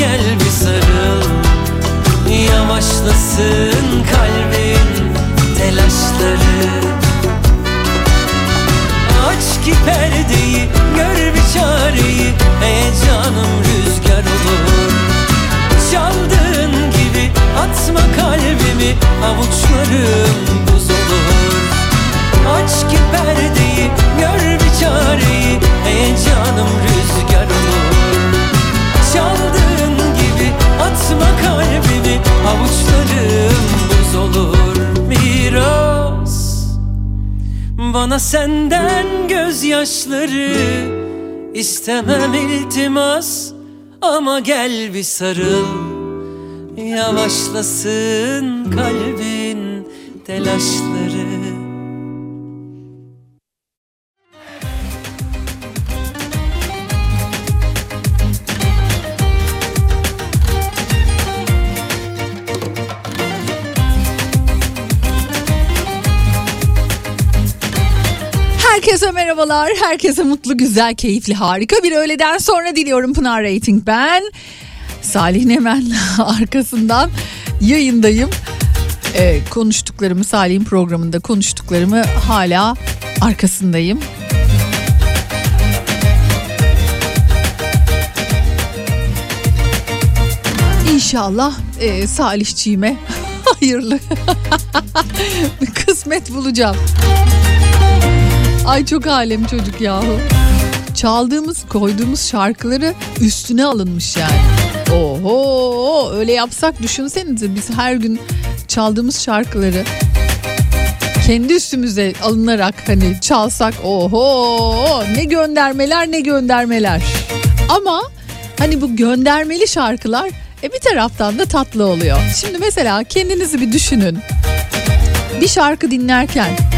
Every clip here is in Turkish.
Gel bir sarıl. Yavaşlasın kalbin telaşları. Aç ki perdeyi gör bir çareyi Heyecanım rüzgar olur. Çaldığın gibi atma kalbimi Avuçlarım buz olur. Aç ki perdeyi Avuçlarım buz olur Miras. Bana senden gözyaşları istemem iltimas. Ama gel bir sarıl Yavaşlasın kalbin telaşları merhabalar. Herkese mutlu, güzel, keyifli, harika bir öğleden sonra diliyorum Pınar Rating ben. Salih Nemen'le arkasından yayındayım. Ee, konuştuklarımı Salih'in programında konuştuklarımı hala arkasındayım. İnşallah e, Salihçiğime hayırlı kısmet bulacağım. Ay çok alem çocuk yahu. Çaldığımız, koyduğumuz şarkıları üstüne alınmış yani. Oho öyle yapsak düşünsenize biz her gün çaldığımız şarkıları kendi üstümüze alınarak hani çalsak oho ne göndermeler ne göndermeler. Ama hani bu göndermeli şarkılar E bir taraftan da tatlı oluyor. Şimdi mesela kendinizi bir düşünün. Bir şarkı dinlerken en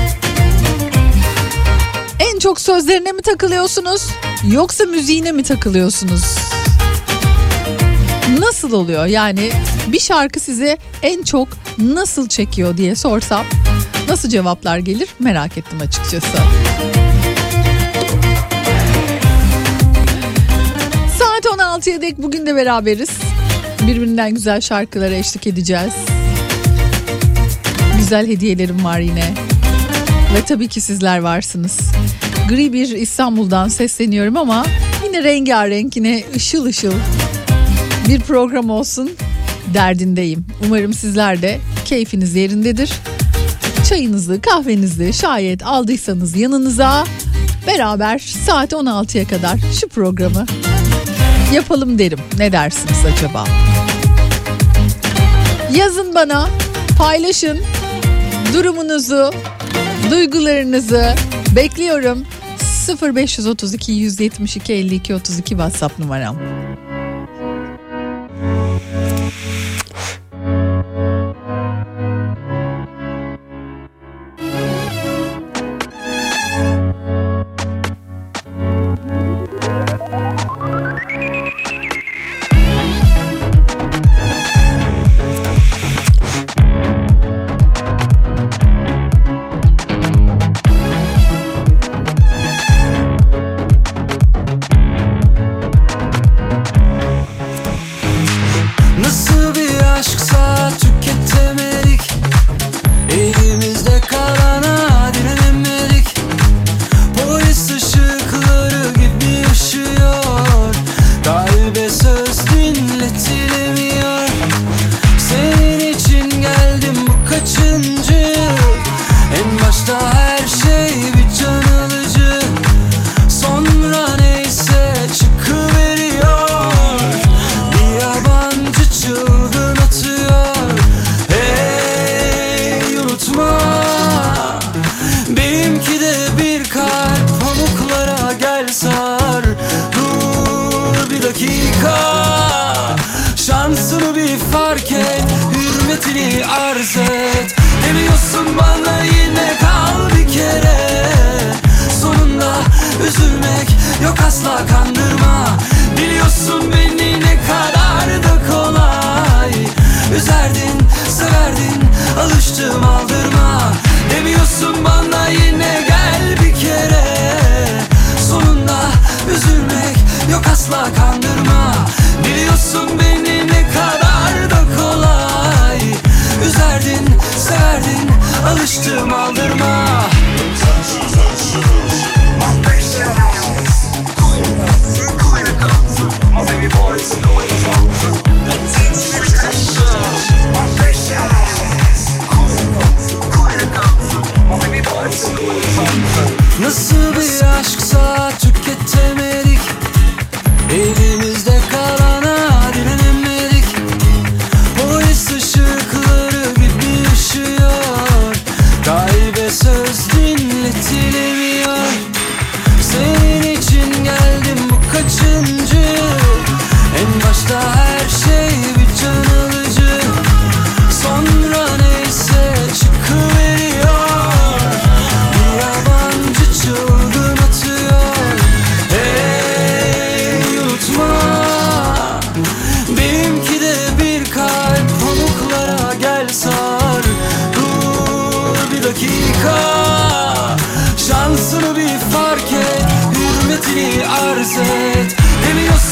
çok sözlerine mi takılıyorsunuz yoksa müziğine mi takılıyorsunuz? Nasıl oluyor? Yani bir şarkı size en çok nasıl çekiyor diye sorsam nasıl cevaplar gelir merak ettim açıkçası. Saat 16'ya dek bugün de beraberiz. Birbirinden güzel şarkılara eşlik edeceğiz. Güzel hediyelerim var yine. Ve tabii ki sizler varsınız. Gri bir İstanbul'dan sesleniyorum ama yine rengarenk yine ışıl ışıl bir program olsun derdindeyim. Umarım sizler de keyfiniz yerindedir. Çayınızı, kahvenizi şayet aldıysanız yanınıza beraber saat 16'ya kadar şu programı yapalım derim. Ne dersiniz acaba? Yazın bana, paylaşın durumunuzu, duygularınızı bekliyorum. 0532 172 52 32 WhatsApp numaram.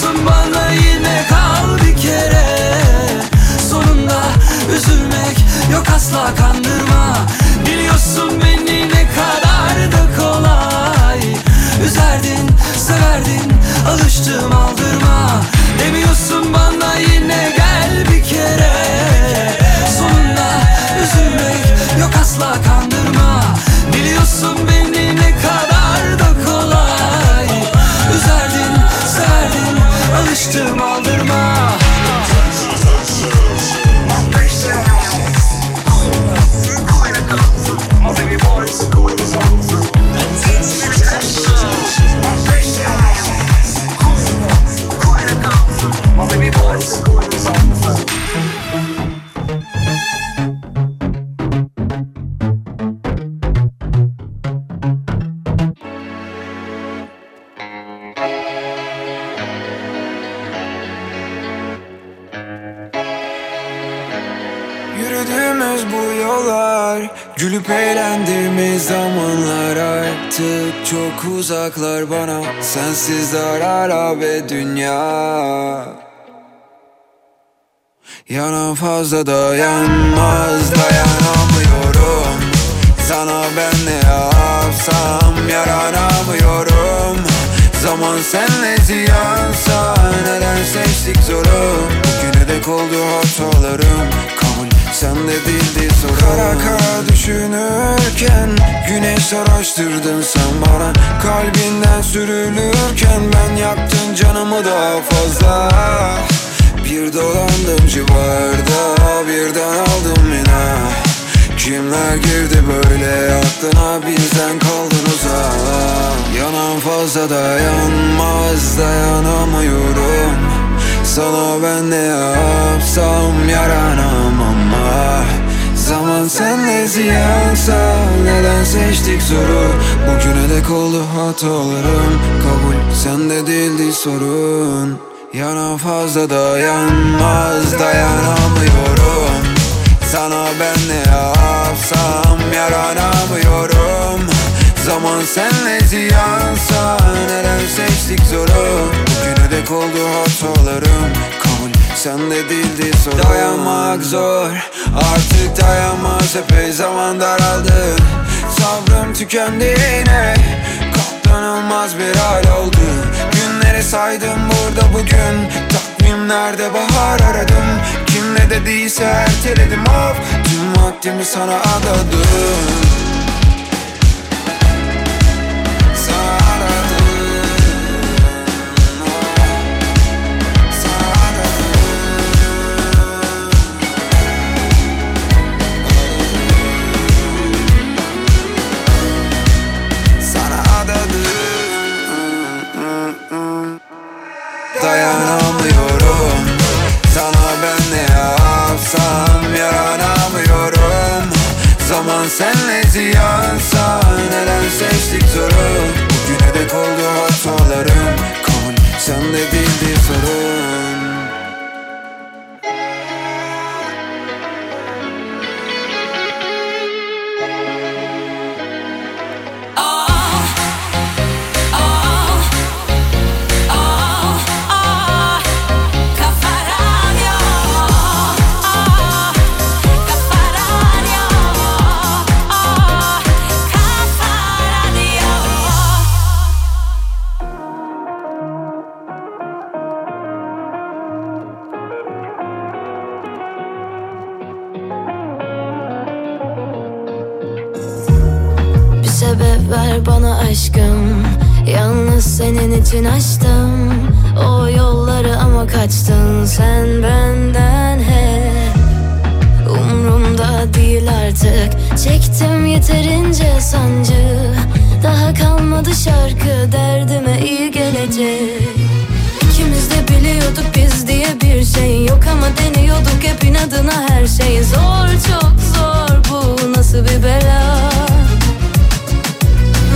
Demiyorsun bana yine kal bir kere. Sonunda üzülmek yok asla kandırma ve dünya. Yana fazla dayanmaz dayanamıyorum. Sana ben ne yapsam yaranamıyorum. Zaman senle ziyansa neden seçtik zoru? Bugüne dek oldu hatalarım kabul sende değildi sorun Kara kara düşünürken güneş araştırdın sen bana. Kalbinden sürülürken ben yaktın canımı daha fazla. Bir dolandım civarda birden aldım yine. Kimler girdi böyle aklına bizden kaldın uzak Yanan fazla dayanmaz dayanamıyorum Sana ben ne yapsam yaranam ama. Zaman senle ziyansa neden seçtik zoru Bugüne dek oldu hatalarım. Kabul sende değildi sorun. Yana fazla dayanmaz dayanamıyorum. Sana ben ne yapsam yaranamıyorum. Zaman senle ziyansa neden seçtik zoru Bugüne dek oldu hatalarım. Kabul sende değildi sorun. Dayanmak zor. Artık dayanmaz epey zaman daraldı. Sabrım tükendi yine. Katlanılmaz bir hal oldu. Günleri saydım burada bugün. Takvimlerde bahar aradım. Kim ne dediyse erteledim. Of Tüm vaktimi sana adadım senle ziyansa neden seçtik zoru Bugüne dek oldu hatalarım. Kabul değildi sorun için açtım O yolları ama kaçtın sen benden hep. Umrumda değil artık Çektim yeterince sancı. Daha kalmadı şarkı derdime iyi gelecek. İkimiz de biliyorduk biz diye bir şey yok ama deniyorduk hep inadına her şey. Zor çok zor bu nasıl bir bela?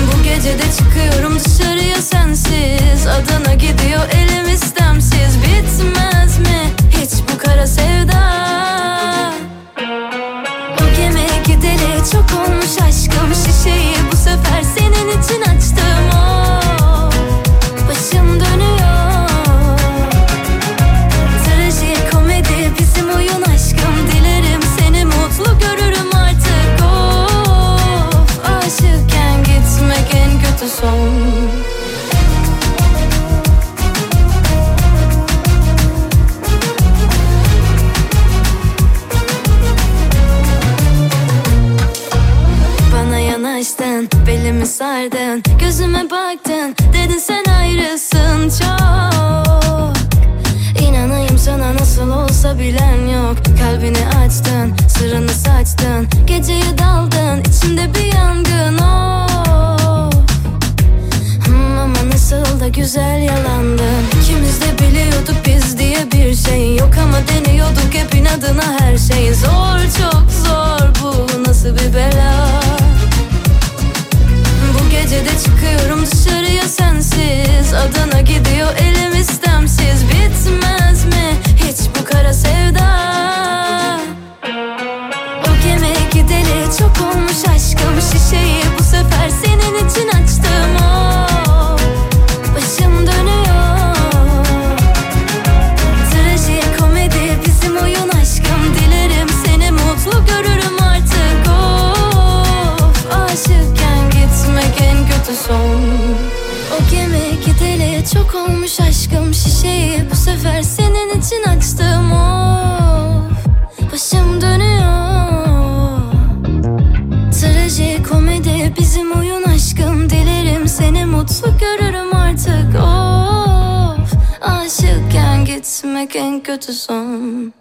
Bu gece de çıkıyorum dışarıya sensiz Adana gidiyor elim açtın, sırrını saçtın. Geceye daldın, içimde bir yangın of Hmm, Ama nasıl da güzel yalandın. İkimiz de biliyorduk biz diye bir şey yok Ama deniyorduk hep inadına her şey. Zor çok zor bu nasıl bir bela? Bu gece de çıkıyorum dışarıya sensiz. Adana gidiyor elim istemsiz. Bitmez kötü son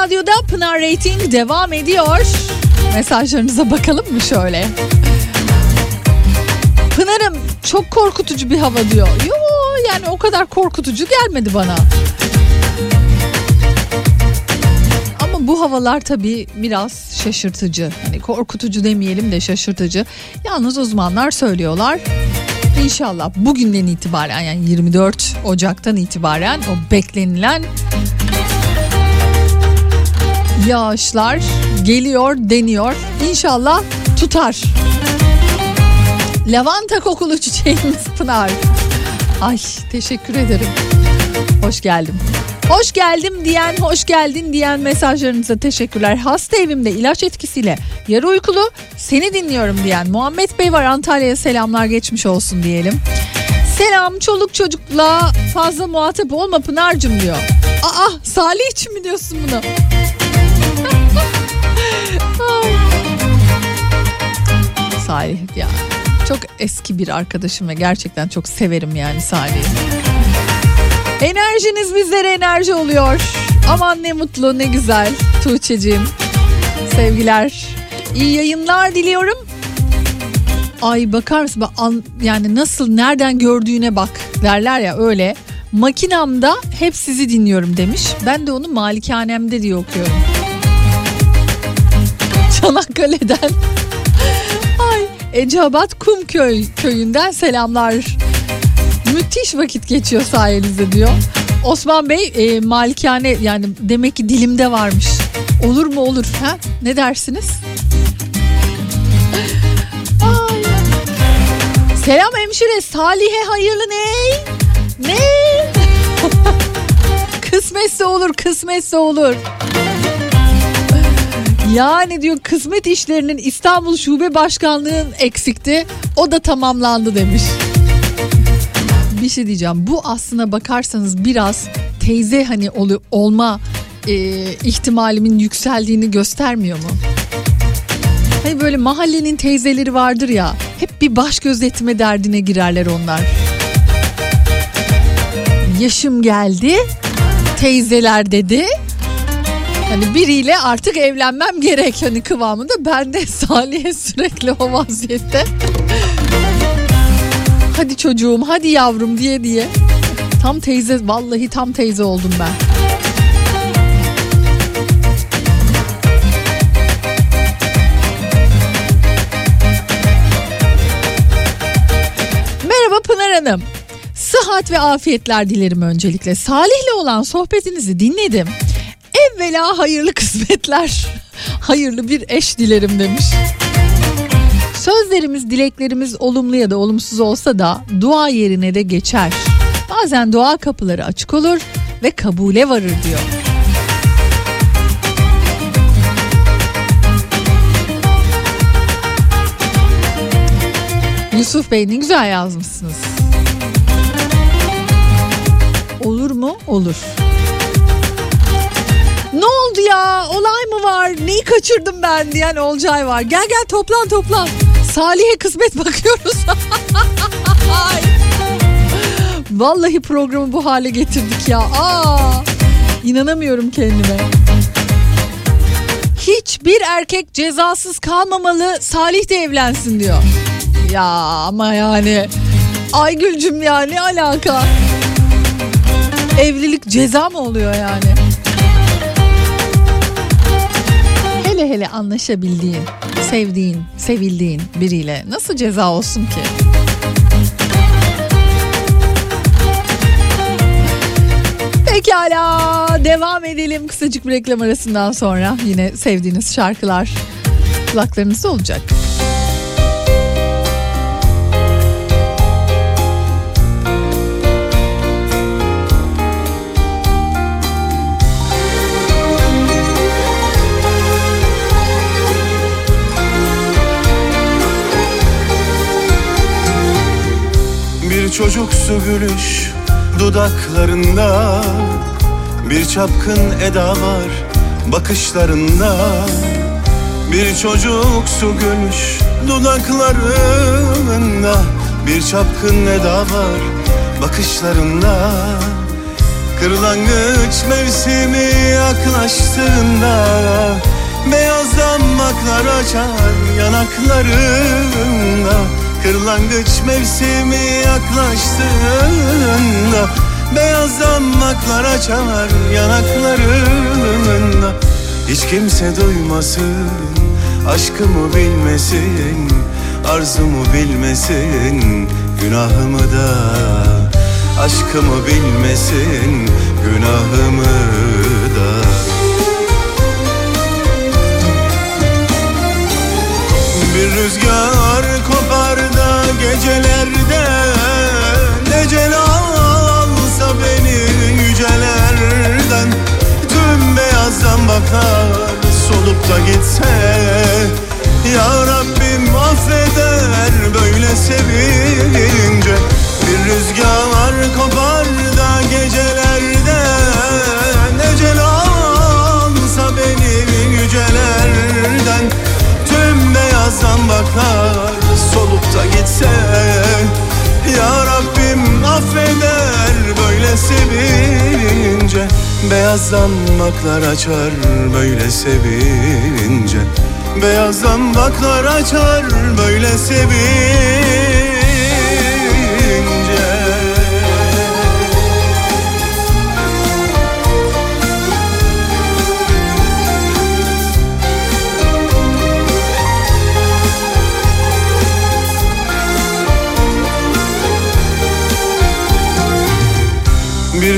Radyo'da Pınar Rating devam ediyor. Mesajlarınıza bakalım mı şöyle? Pınar'ım çok korkutucu bir hava diyor. Yo yani o kadar korkutucu gelmedi bana. Ama bu havalar tabii biraz şaşırtıcı. Hani korkutucu demeyelim de şaşırtıcı. Yalnız uzmanlar söylüyorlar. İnşallah bugünden itibaren yani 24 Ocak'tan itibaren o beklenilen yağışlar geliyor deniyor. İnşallah tutar. Lavanta kokulu çiçeğimiz Pınar. Ay teşekkür ederim. Hoş geldim. Hoş geldim diyen, hoş geldin diyen mesajlarınıza teşekkürler. Hasta evimde ilaç etkisiyle yarı uykulu seni dinliyorum diyen Muhammed Bey var Antalya'ya selamlar geçmiş olsun diyelim. Selam çoluk çocukla fazla muhatap olma Pınar'cım diyor. Aa Salih için mi diyorsun bunu? Salih ya çok eski bir arkadaşım ve gerçekten çok severim yani Salih'i. Enerjiniz bizlere enerji oluyor. Aman ne mutlu ne güzel Tuğçe'cim. Sevgiler. İyi yayınlar diliyorum. Ay bakar mısın yani nasıl nereden gördüğüne bak derler ya öyle. Makinamda hep sizi dinliyorum demiş. Ben de onu malikanemde diye okuyorum. Çanakkale'den. Eceabat Kumköy köyünden selamlar. Müthiş vakit geçiyor sayenizde diyor. Osman Bey e, malikane yani demek ki dilimde varmış. Olur mu olur ha? Ne dersiniz? Ay. Selam hemşire Salih'e hayırlı ne? Ne? kısmetse olur kısmetse olur. Yani diyor kısmet işlerinin İstanbul Şube Başkanlığı'nın eksikti. O da tamamlandı demiş. Bir şey diyeceğim. Bu aslına bakarsanız biraz teyze hani ol, olma e, ihtimalimin yükseldiğini göstermiyor mu? Hani böyle mahallenin teyzeleri vardır ya. Hep bir baş gözetme derdine girerler onlar. Yaşım geldi. Teyzeler dedi. Hani biriyle artık evlenmem gerek hani kıvamında. Ben de Salih'e sürekli o vaziyette. hadi çocuğum hadi yavrum diye diye. Tam teyze vallahi tam teyze oldum ben. Merhaba Pınar Hanım. Sıhhat ve afiyetler dilerim öncelikle. Salih'le olan sohbetinizi dinledim. Evvela hayırlı kısmetler, hayırlı bir eş dilerim demiş. Sözlerimiz, dileklerimiz olumlu ya da olumsuz olsa da dua yerine de geçer. Bazen dua kapıları açık olur ve kabule varır diyor. Yusuf Bey ne güzel yazmışsınız. Olur mu? Olur. Ne oldu ya? Olay mı var? Neyi kaçırdım ben diyen Olcay var. Gel gel toplan toplan. Salih'e kısmet bakıyoruz. Vallahi programı bu hale getirdik ya. Aa, inanamıyorum kendime. Hiçbir erkek cezasız kalmamalı Salih de evlensin diyor. Ya ama yani Aygül'cüm ya ne alaka? Evlilik ceza mı oluyor yani? Böyle anlaşabildiğin, sevdiğin, sevildiğin biriyle nasıl ceza olsun ki? Pekala devam edelim kısacık bir reklam arasından sonra yine sevdiğiniz şarkılar kulaklarınızda olacak. Çocuksu gülüş dudaklarında. Bir çapkın eda var bakışlarında. Bir çocuksu gülüş dudaklarında. Bir çapkın eda var bakışlarında. Kırlangıç mevsimi yaklaştığında Beyaz damaklar açar yanaklarında Kırlangıç mevsimi yaklaştığında Beyaz damaklar açar yanaklarında. Hiç kimse duymasın Aşkımı bilmesin Arzumu bilmesin Günahımı da. Aşkımı bilmesin Günahımı da. Bir rüzgar gecelerde Necel alsa beni yücelerden. Tüm beyazdan bakar solup da gitse Ya Rabbim affeder böyle sevince Bir rüzgar kopar da gecelerde Necel alsa beni yücelerden. Tüm beyazdan bakar solup da gitse Ya Rabbim affeder böyle sevince. Beyazdan baklar açar böyle sevince. Beyazdan baklar açar böyle sevince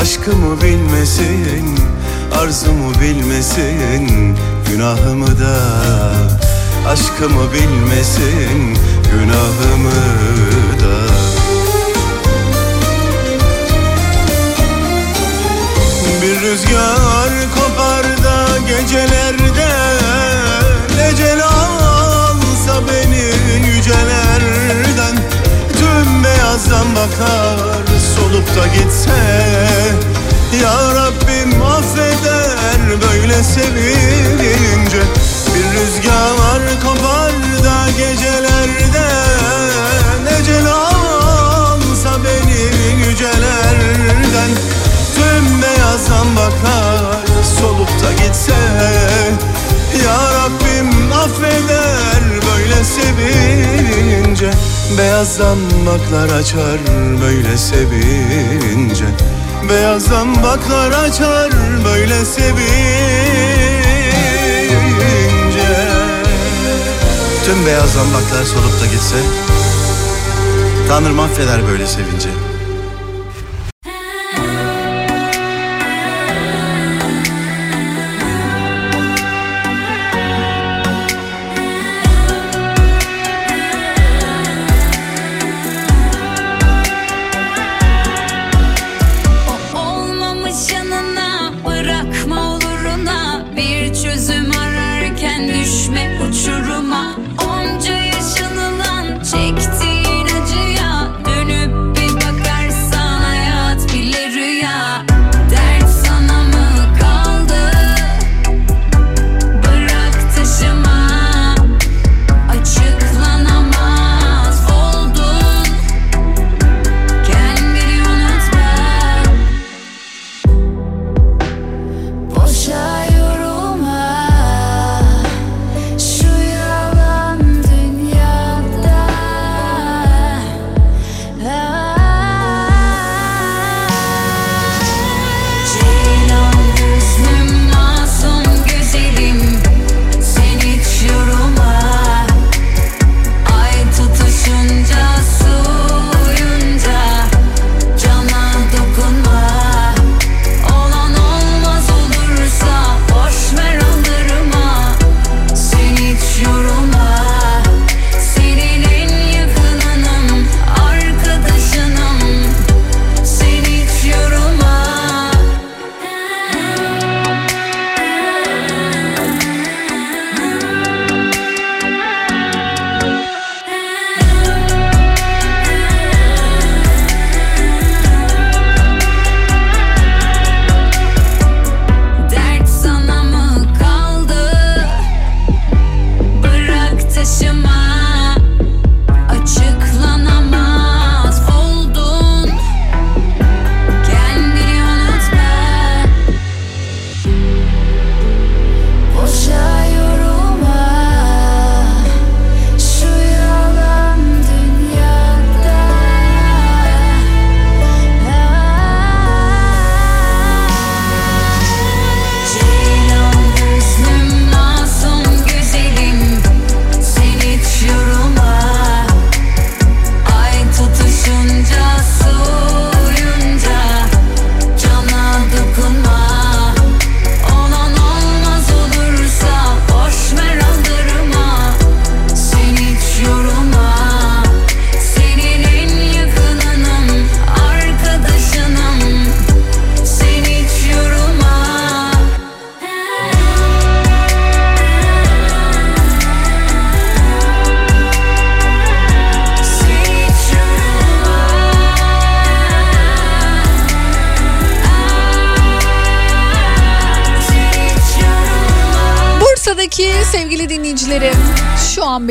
Aşkımı bilmesin Arzumu bilmesin Günahımı da. Aşkımı bilmesin Günahımı da. Bir rüzgar kopar da gecelerde Necel alsa beni yücelerden Tüm beyazdan bakar solup da gitse Ya Rabbim affeder böyle sevince Bir rüzgar kopar da gecelerde Necel alsa beni yücelerden. Tüm beyazdan bakar solup da gitse Ya Rabbim affeder sevince Beyazdan baklar açar böyle sevince. Beyazdan baklar açar böyle sevince. Tüm beyaz zambaklar solup da gitse Tanrım affeder böyle sevince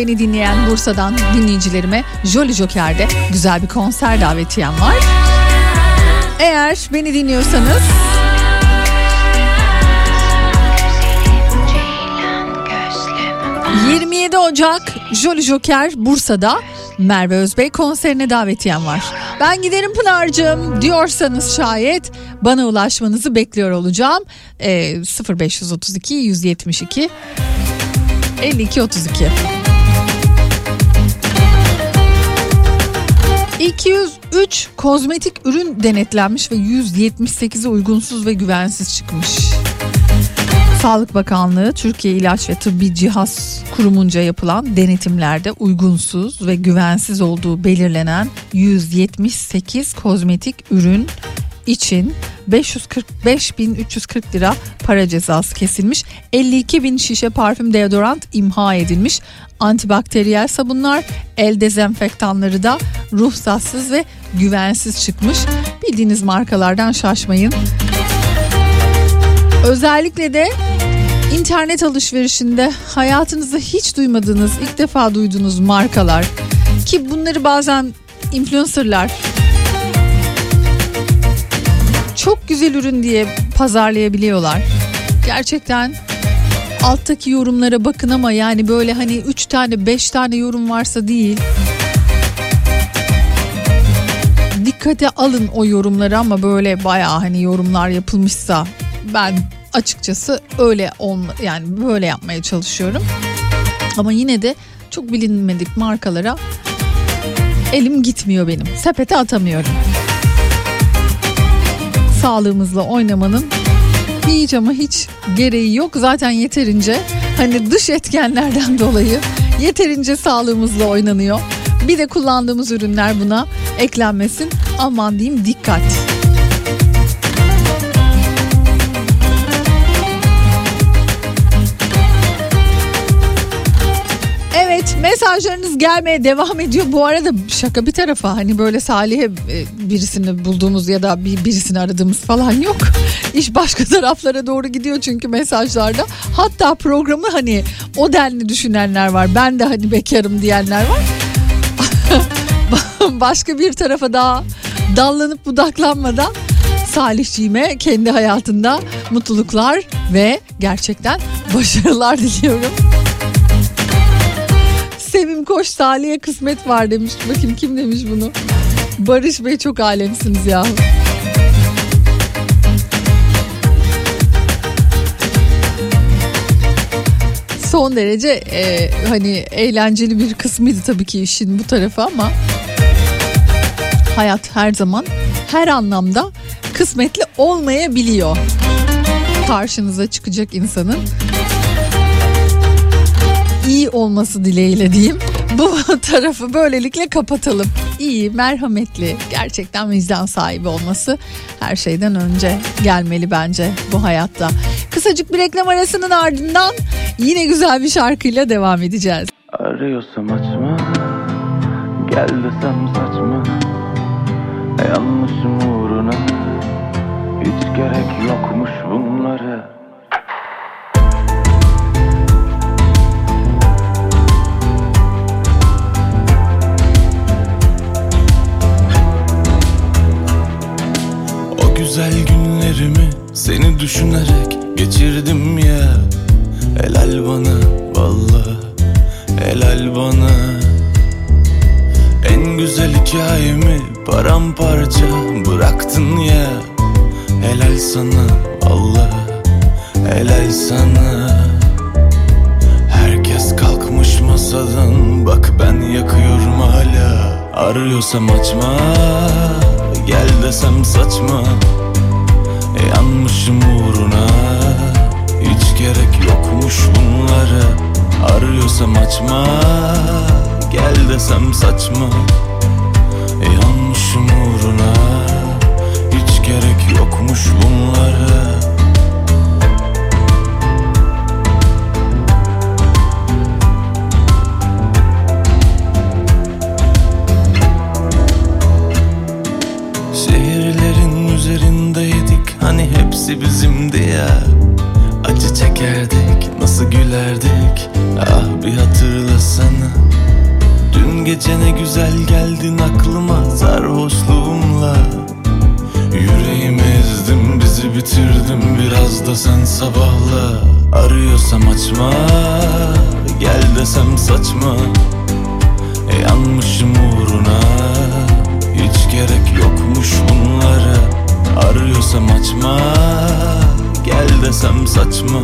beni dinleyen Bursa'dan dinleyicilerime Jolly Joker'de güzel bir konser davetiyem var. Eğer beni dinliyorsanız 27 Ocak Jolly Joker Bursa'da Merve Özbey konserine davetiyem var. Ben giderim Pınar'cığım diyorsanız şayet bana ulaşmanızı bekliyor olacağım. Ee, 0532 172 52 32 203 kozmetik ürün denetlenmiş ve 178'i uygunsuz ve güvensiz çıkmış. Sağlık Bakanlığı Türkiye İlaç ve Tıbbi Cihaz Kurumunca yapılan denetimlerde uygunsuz ve güvensiz olduğu belirlenen 178 kozmetik ürün için 545.340 lira para cezası kesilmiş. 52 bin şişe parfüm deodorant imha edilmiş. Antibakteriyel sabunlar, el dezenfektanları da ruhsatsız ve güvensiz çıkmış. Bildiğiniz markalardan şaşmayın. Özellikle de internet alışverişinde hayatınızda hiç duymadığınız, ilk defa duyduğunuz markalar ki bunları bazen influencerlar çok güzel ürün diye pazarlayabiliyorlar. Gerçekten alttaki yorumlara bakın ama yani böyle hani 3 tane 5 tane yorum varsa değil. Dikkate alın o yorumları ama böyle bayağı hani yorumlar yapılmışsa ben açıkçası öyle olma yani böyle yapmaya çalışıyorum. Ama yine de çok bilinmedik markalara elim gitmiyor benim. Sepete atamıyorum. Sağlığımızla oynamanın hiç ama hiç gereği yok. Zaten yeterince hani dış etkenlerden dolayı yeterince sağlığımızla oynanıyor. Bir de kullandığımız ürünler buna eklenmesin. Aman diyeyim dikkat. Mesajlarınız gelmeye devam ediyor. Bu arada şaka bir tarafa hani böyle Salih'e e, birisini bulduğumuz ya da bir birisini aradığımız falan yok. İş başka taraflara doğru gidiyor çünkü mesajlarda. Hatta programı hani o denli düşünenler var. Ben de hani bekarım diyenler var. başka bir tarafa daha dallanıp budaklanmadan Salihciğime kendi hayatında mutluluklar ve gerçekten başarılar diliyorum. Sevim Koş Salih'e kısmet var demiş. Bakayım kim demiş bunu? Barış Bey çok alemsiniz ya. Son derece e, hani eğlenceli bir kısmıydı tabii ki işin bu tarafı ama hayat her zaman her anlamda kısmetli olmayabiliyor. Karşınıza çıkacak insanın iyi olması dileğiyle diyeyim. Bu tarafı böylelikle kapatalım. İyi, merhametli, gerçekten vicdan sahibi olması her şeyden önce gelmeli bence bu hayatta. Kısacık bir reklam arasının ardından yine güzel bir şarkıyla devam edeceğiz. Arıyorsam açma Gel desem saçma Yanlışım uğruna Hiç gerek yokmuş bunları güzel günlerimi seni düşünerek geçirdim ya. Helal bana valla helal bana. En güzel hikayemi paramparça bıraktın ya. Helal sana valla helal sana. Herkes kalkmış masadan bak ben yakıyorum hala. Arıyorsam açma gel desem saçma Yanmışım uğruna. Hiç gerek yokmuş bunlara. Arıyorsam açma. Gel desem saçma. Yanmışım uğruna desem saçma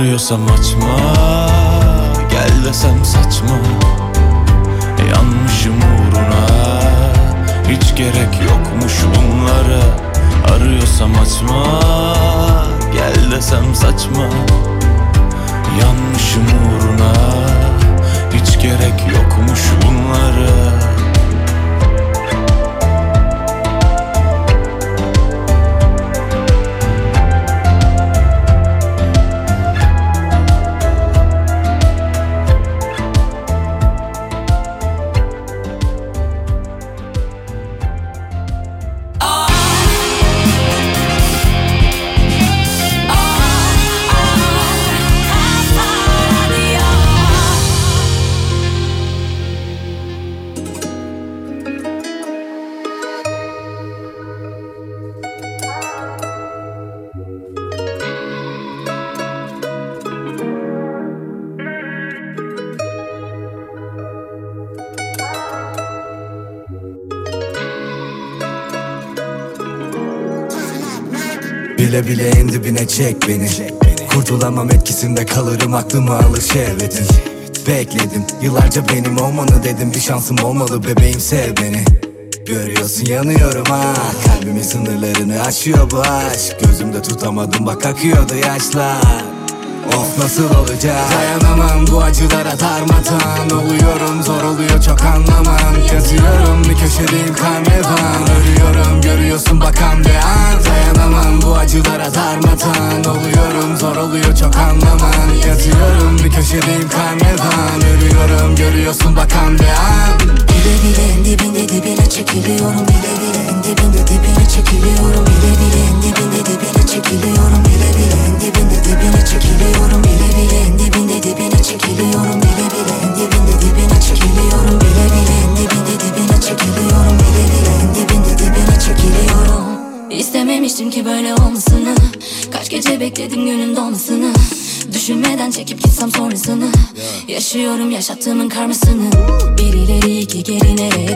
Arıyorsam açma Gel desem saçma. Yanmışım uğruna Hiç gerek yokmuş bunlara. Arıyorsam açma Gel desem saçma. Yanmışım uğruna Hiç gerek yokmuş bunlara Bile bile en dibine çek beni. Kurtulamam etkisinde kalırım aklımı alır şehvetin Bekledim yıllarca benim olmanı dedim. Bir şansım olmalı bebeğim sev beni. Görüyorsun yanıyorum ha. Kalbimin sınırlarını aşıyor bu aşk. Gözümde tutamadım bak akıyordu yaşlar. Of nasıl olacak? Dayanamam bu acılara darmadan Oluyorum zor oluyor çok anlamam. Yazıyorum bir köşedeyim karnevan Yaşıyorum yaşattığımın karmasını. Bir ileri iki geri nereye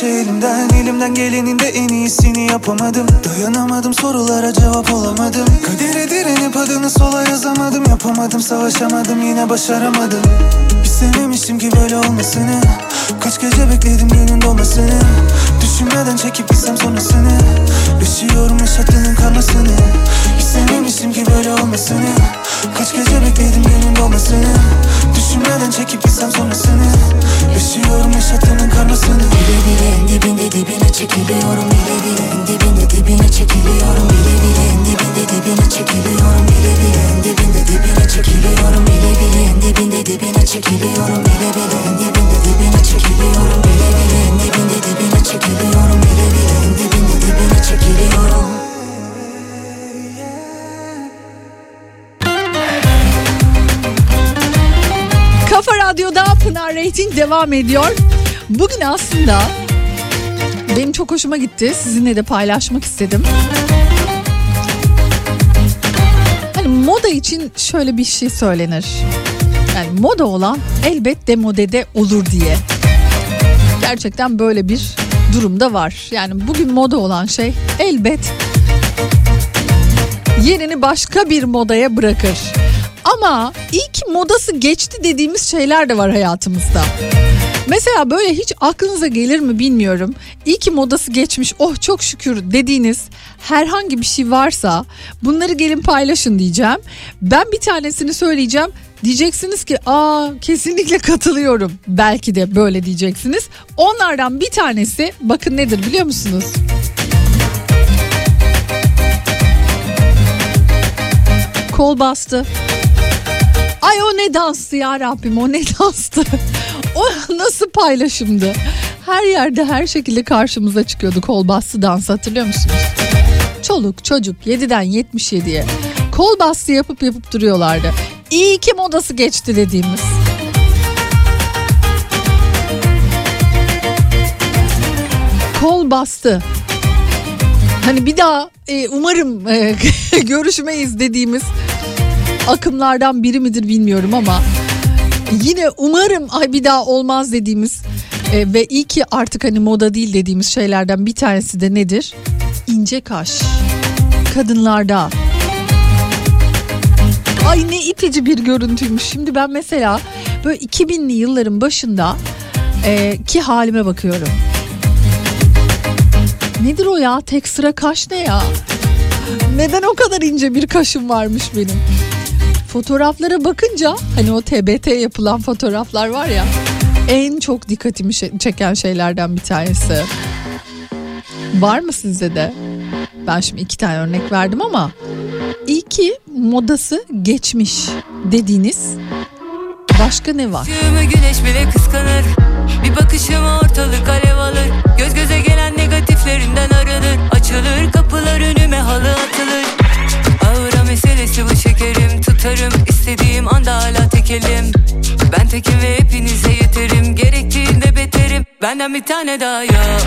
şey elimden Elimden gelenin de en iyisini yapamadım. Dayanamadım sorulara cevap olamadım. Kadere direnip adını sola yazamadım. Yapamadım savaşamadım yine başaramadım. İstememiştim ki böyle olmasını. Kaç gece bekledim günün dolmasını. Düşünmeden çekip gitsem sonrasını. Yaşıyorum yaşattığının karmasını. İstememiştim ki böyle olmasını. Kaç gece bekledim günün dolmasını Düşünmeden çekip gitsem sonrasını Yaşıyorum yaşattığının karmasını Bile bile en dibinde dibine çekiliyorum Bile bile en dibinde dibine çekiliyorum Bile bile en dibinde dibine çekiliyorum Bile bile en dibinde dibine çekiliyorum Bile bile en dibinde dibine çekiliyorum Bile bile en dibinde dibine çekiliyorum Bile bile en dibinde dibine çekiliyorum Bile bile en dibinde dibine çekiliyorum Rating devam ediyor. Bugün aslında benim çok hoşuma gitti. Sizinle de paylaşmak istedim. Hani moda için şöyle bir şey söylenir. Yani moda olan elbet demodede olur diye. Gerçekten böyle bir durumda var. Yani bugün moda olan şey elbet yerini başka bir modaya bırakır. Ama iyi ki modası geçti dediğimiz şeyler de var hayatımızda. Mesela böyle hiç aklınıza gelir mi bilmiyorum. İyi ki modası geçmiş oh çok şükür dediğiniz herhangi bir şey varsa bunları gelin paylaşın diyeceğim. Ben bir tanesini söyleyeceğim. Diyeceksiniz ki aa kesinlikle katılıyorum. Belki de böyle diyeceksiniz. Onlardan bir tanesi bakın nedir biliyor musunuz? Kol bastı. Ay o ne danstı ya Rabbim o ne danstı. o nasıl paylaşımdı. Her yerde her şekilde karşımıza çıkıyordu kol bastı dansı hatırlıyor musunuz? Çoluk çocuk 7'den 77'ye kol bastı yapıp yapıp duruyorlardı. İyi ki modası geçti dediğimiz. Kol bastı. Hani bir daha e, umarım e, görüşmeyiz dediğimiz akımlardan biri midir bilmiyorum ama yine umarım ay bir daha olmaz dediğimiz e, ve iyi ki artık hani moda değil dediğimiz şeylerden bir tanesi de nedir? İnce kaş. Kadınlarda. Ay ne itici bir görüntüymüş. Şimdi ben mesela böyle 2000'li yılların başında e, ki halime bakıyorum. Nedir o ya? Tek sıra kaş ne ya? Neden o kadar ince bir kaşım varmış benim? Fotoğraflara bakınca hani o TBT yapılan fotoğraflar var ya en çok dikkatimi çeken şeylerden bir tanesi. Var mı sizde de? Ben şimdi iki tane örnek verdim ama iyi ki modası geçmiş dediğiniz başka ne var? güneş bile kıskanır Bir bakışıma ortalık alev alır Göz göze gelen negatiflerinden arınır Açılır kapılar önüme halı atılır Aura meselesi bu şekerim. Tutarım istediğim anda hala tekelim. Ben tekim ve hepinize yeterim. Gerektiğinde beterim. Benden bir tane daha yok.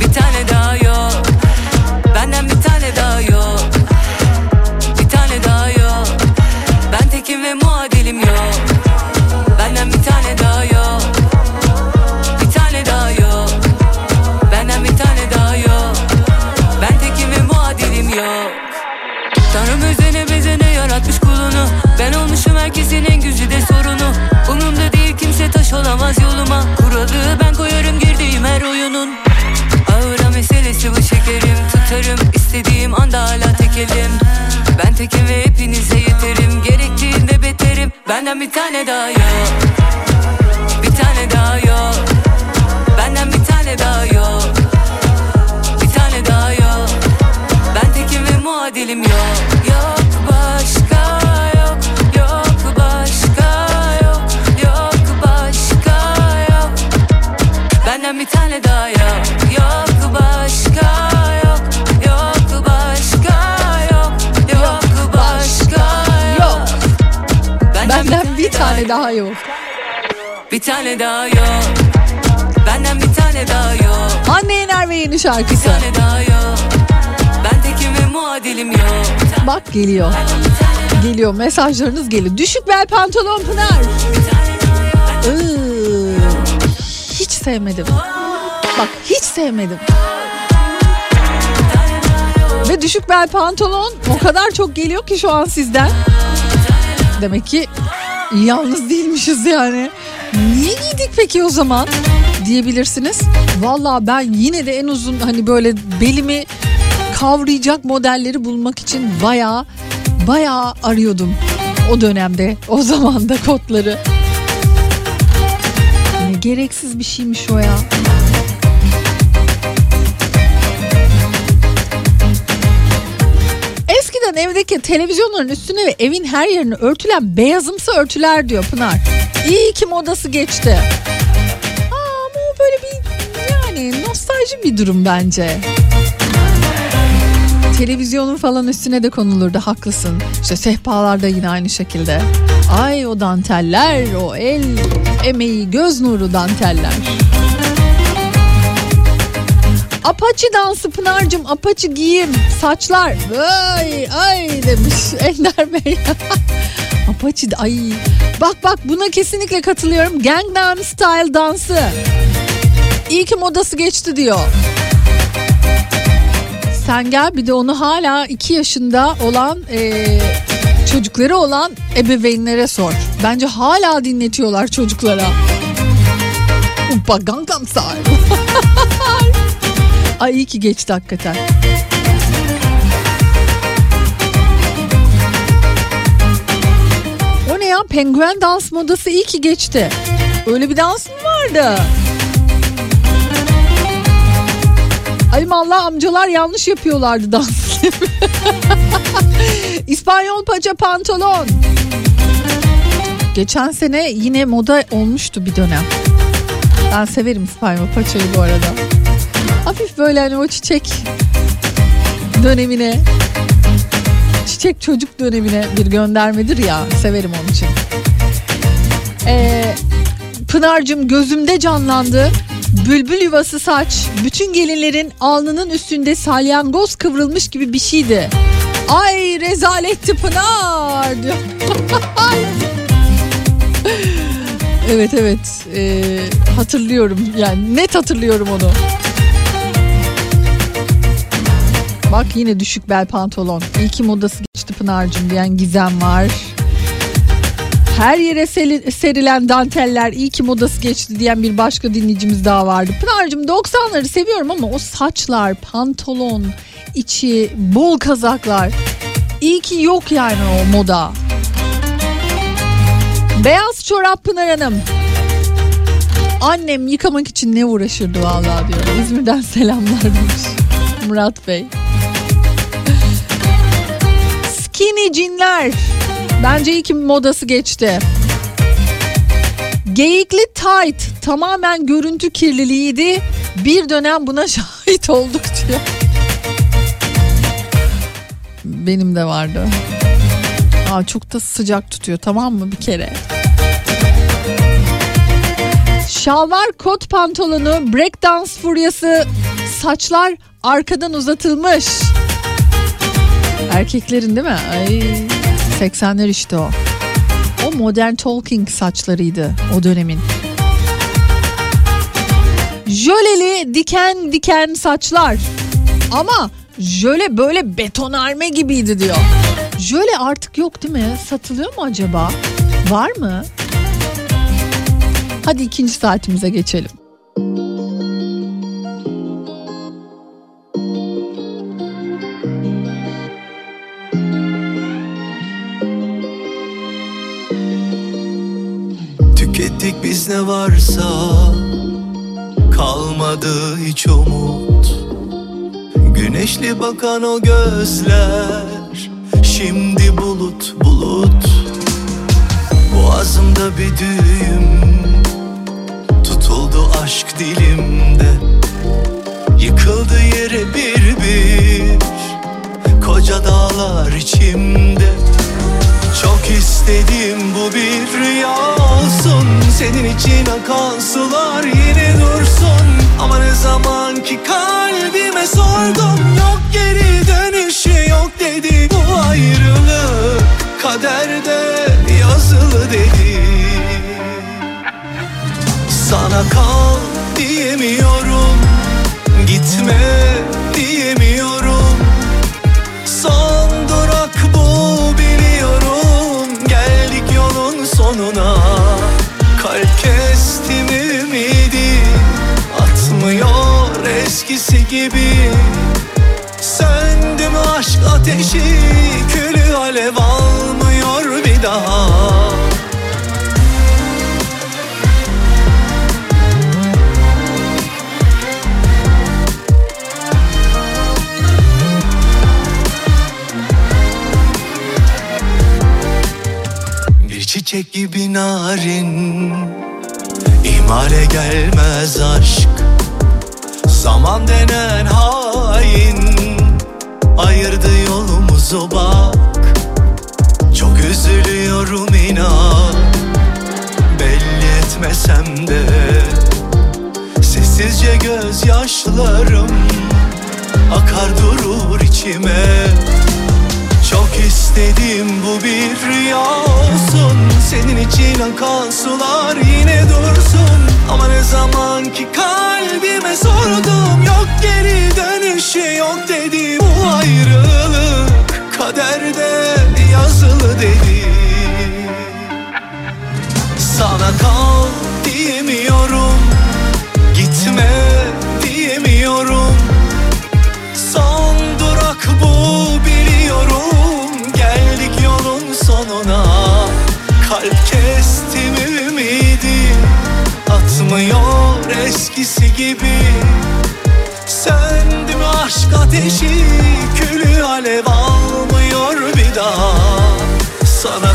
Bir tane daha yok. Benden bir tane daha yok. Bir tane daha yok. Ben tekim ve muadilim herkesin en güzide sorunu. Umumda değil kimse taş olamaz yoluma. Kuralı ben koyarım girdiğim her oyunun. Aura meselesi bu şekerim. Tutarım istediğim anda hala tekelim. Ben tekim ve hepinize yeterim. Gerektiğinde beterim. Benden bir tane daha yok. Bir tane daha yok. Benden bir tane daha yok. Bir tane daha yok. Ben tekim ve muadilim Yok tane daha yok. Bir tane daha yok Benden bir tane daha yok Anne Yener ve yeni Bir şarkısı. tane daha yok Ben tekim ve muadilim yok Bak geliyor. Geliyor mesajlarınız geliyor. Düşük bel pantolon Pınar. Hiç sevmedim. Bak hiç sevmedim. Ve düşük bel pantolon o kadar çok geliyor ki şu an sizden. Demek ki yalnız değilmişiz yani. Niye giydik peki o zaman? Diyebilirsiniz. Valla ben yine de en uzun hani böyle belimi kavrayacak modelleri bulmak için bayağı bayağı arıyordum o dönemde o zaman da kotları. Ne gereksiz bir şeymiş o ya. Evdeki televizyonların üstüne ve evin her yerini örtülen beyazımsı örtüler diyor Pınar. İyi ki modası geçti. Aa, ama o böyle bir yani nostalji bir durum bence televizyonun falan üstüne de konulurdu haklısın. İşte sehpalar da yine aynı şekilde. Ay o danteller, o el emeği, göz nuru danteller. Apaçı dansı Pınar'cığım apaçı giyim saçlar ay ay demiş Ender Bey. apaçı ay bak bak buna kesinlikle katılıyorum Gangnam Style dansı. İyi ki modası geçti diyor. Sen gel bir de onu hala 2 yaşında olan e, çocukları olan ebeveynlere sor. Bence hala dinletiyorlar çocuklara. Uppa Gangnam Style. Ay iyi ki geçti hakikaten. O ne ya penguen dans modası iyi ki geçti. Öyle bir dans mı vardı? Allah amcalar yanlış yapıyorlardı dans. İspanyol paça pantolon. Geçen sene yine moda olmuştu bir dönem. Ben severim İspanyol paçayı bu arada. Hafif böyle hani o çiçek dönemine çiçek çocuk dönemine bir göndermedir ya severim onun için. Ee, Pınar'cığım gözümde canlandı. Bülbül yuvası saç bütün gelinlerin alnının üstünde salyangoz kıvrılmış gibi bir şeydi. Ay rezaletti Pınar diyor. evet evet ee, hatırlıyorum yani net hatırlıyorum onu. Bak yine düşük bel pantolon. İyi ki modası geçti Pınar'cığım diyen Gizem var. Her yere serilen danteller iyi ki modası geçti diyen bir başka dinleyicimiz daha vardı. Pınar'cığım 90'ları seviyorum ama o saçlar, pantolon, içi, bol kazaklar. İyi ki yok yani o moda. Beyaz çorap Pınar Hanım. Annem yıkamak için ne uğraşırdı vallahi diyor. İzmir'den selamlar demiş Murat Bey. Skinny jeanler. Bence iyi ki modası geçti. Geyikli tight tamamen görüntü kirliliğiydi. Bir dönem buna şahit olduk diyor. Benim de vardı. Aa, çok da sıcak tutuyor tamam mı bir kere. Şalvar kot pantolonu, breakdance furyası, saçlar arkadan uzatılmış. Erkeklerin değil mi? Ay 80'ler işte o. O modern talking saçlarıydı o dönemin. Jöleli diken diken saçlar. Ama jöle böyle betonarme gibiydi diyor. Jöle artık yok değil mi? Satılıyor mu acaba? Var mı? Hadi ikinci saatimize geçelim. Tükettik biz ne varsa Kalmadı hiç umut. Güneşli bakan o gözler Şimdi bulut bulut. Boğazımda bir düğüm Tutuldu aşk dilimde. Yıkıldı yere bir bir Koca dağlar içimde Çok istedim bu bir rüya olsun. Senin için akan sular yine dursun. Ama ne zaman ki kalbime sordum Yok geri dönüşü yok dedi Bu ayrılık. Kaderde yazılı dedi. Sana kal diyemiyorum Gitme diyemiyorum. Son gibi. Söndüm aşk ateşi Külü alev almıyor bir daha. Çiçek gibi narin İmale gelmez aşk Zaman denen hain Ayırdı yolumuzu bak. Çok Üzülüyorum inan Belli etmesem de. Sessizce gözyaşlarım Akar durur içime. Çok istedim bu bir rüya olsun. Senin için akan sular yine dursun Ama ne zaman ki kalbime sordum Yok geri dönüşü yok dedi Bu ayrılık. Kaderde yazılı dedi. Sana kal diyemiyorum Gitme diyemiyorum. Son durak bu biliyorum Geldik yolun sonuna. Kalp Atmıyor eskisi gibi. Söndü mü aşk ateşi Külü alev almıyor bir daha. Sana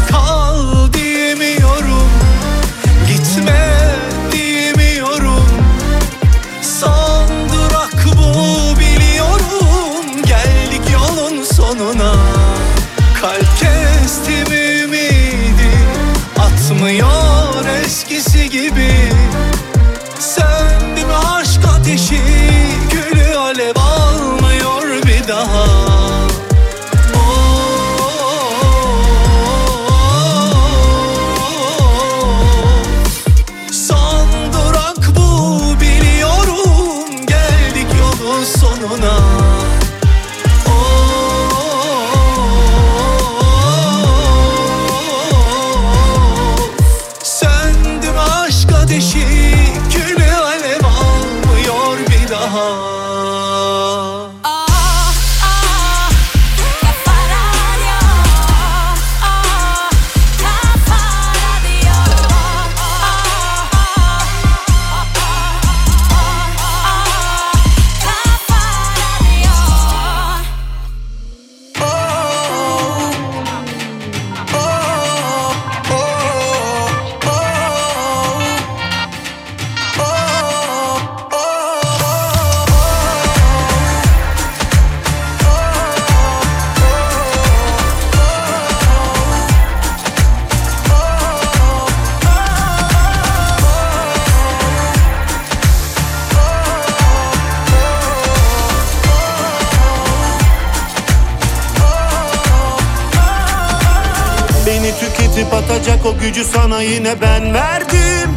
gücü sana yine ben verdim.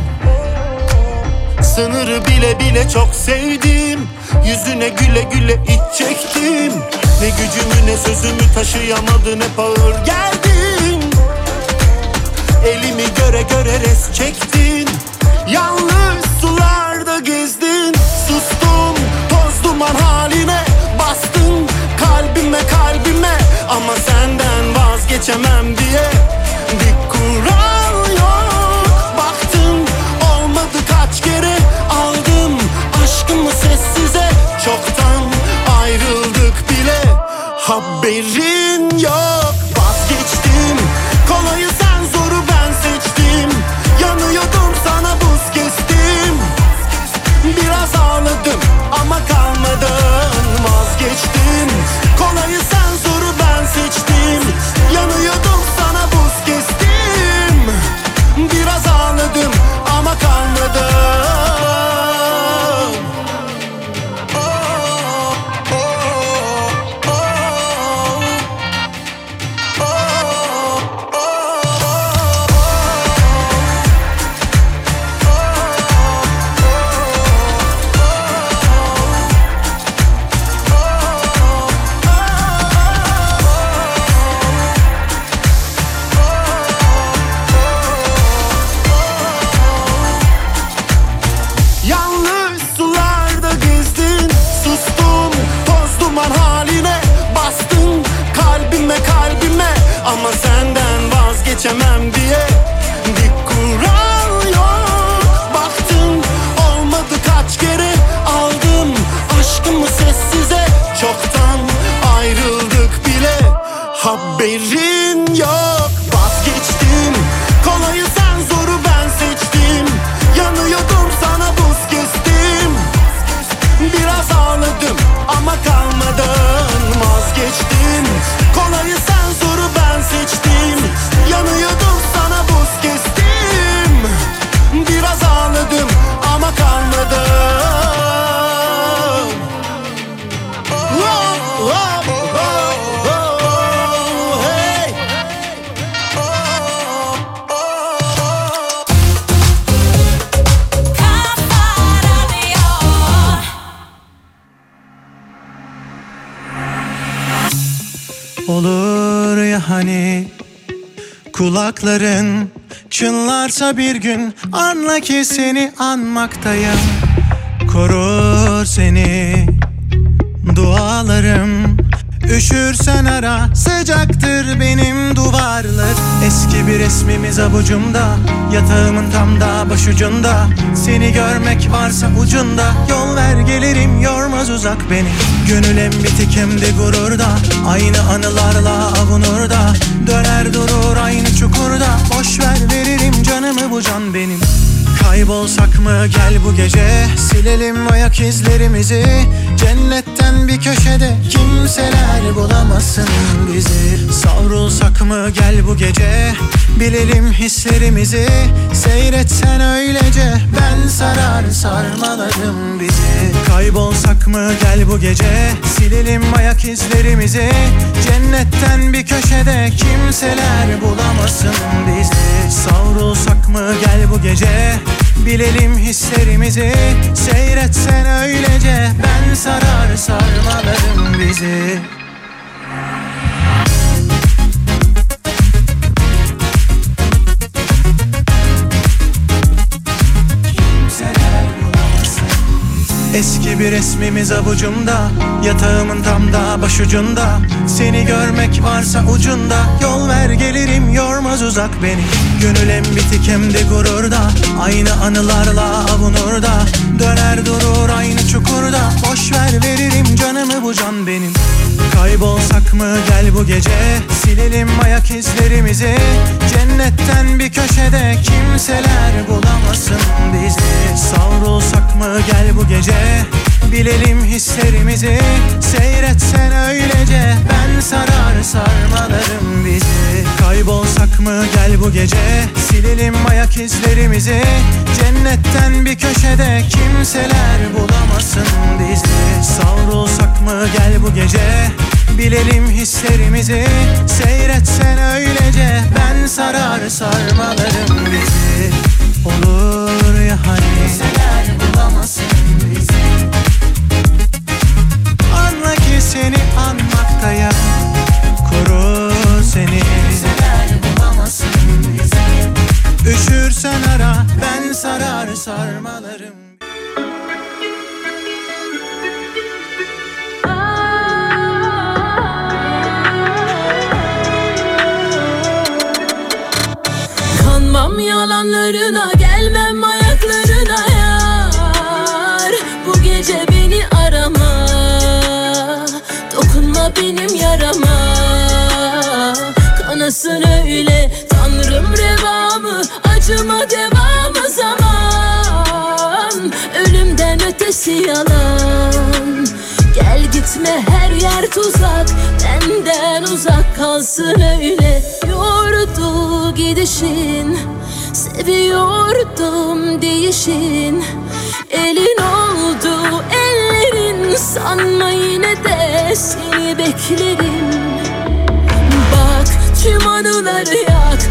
Sınırı bile bile çok sevdim. Yüzüne güle güle iç çektim. Ne gücümü ne sözümü taşıyamadın hep ağır geldin Elimi göre göre res çektin. Yalnız sularda gezdin. Sustum toz duman haline Bastın. Kalbime kalbime Ama senden vazgeçemem diye Bir kural Baktım olmadı kaç kere. Aldım aşkımı sessize. Çoktan ayrıldık bile. Haberin yok. Vazgeçtim. Kolayı sen zoru ben seçtim. Yanıyordum sana buz kestim. Biraz ağladım ama kalmadan vazgeçtim. Kolayı sen zoru ben seçtim. Yanıyordum Olur ya hani? Kulakların çınlarsa bir gün Anla ki seni anmaktayım. Korur seni Dualarım Üşürsen ara sıcaktır benim duvarlar Eski bir resmimiz avucumda Yatağımın tam da başucunda. Seni görmek varsa ucunda Yol ver gelirim yormaz uzak beni. Gönül hem bitik hem de gururda Aynı anılarla avunur da Döner durur aynı çukurda Boş ver veririm canımı bu can benim. Kaybolsak mı gel bu gece Silelim ayak izlerimizi Cennetten bir köşede Kimseler bulamasın bizi. Savrulsak mı gel bu gece? Bilelim hislerimizi. Seyretsen öylece. Ben sarar sarmalarım bizi. Kaybolsak mı gel bu gece? Silelim ayak izlerimizi. Cennetten bir köşede Kimseler bulamasın bizi. Savrulsak mı gel bu gece Bilelim hislerimizi. Seyretsen öylece Ben sarar sarmalarım bizi Eski bir resmimiz avucumda Yatağımın tam da başucunda. Seni görmek varsa ucunda Yol ver gelirim yormaz uzak beni. Gönül hem bitik hem de gururda Aynı anılarla avunur da Döner durur aynı çukurda Boş ver veririm canımı bu can benim Kaybolsak mı gel bu gece? Silelim ayak izlerimizi. Cennetten bir köşede Kimseler bulamasın bizi. Savrulsak mı gel bu gece? Bilelim hislerimizi. Seyretsen öylece Ben sarar sarmalarım bizi. Kaybolsak mı gel bu gece? Silelim ayak izlerimizi. Cennetten bir köşede Kimseler bulamasın bizi. Savrulsak mı gel bu gece Bilelim hislerimizi Seyretsen öylece. Ben sarar sarmalarım bizi. Olur ya hani? Kimseler bulamasın bizi. Anla ki seni anmaktayım Koru seni. Kimseler bulamasın bizi. Üşürsen ara Ben sarar sarmalarım Kanmam yalanlarına gelmem ayaklarına yar. Bu gece beni arama Dokunma benim yarama. Kanasın öyle tanrım revamı Acıma devamı zaman. Ölümden ötesi yalan. Gel gitme her yer tuzak. Benden uzak kalsın öyle gidişin Seviyordum değişin. Elin oldu ellerin Sanma yine de seni beklerim. Bak tüm anıları yak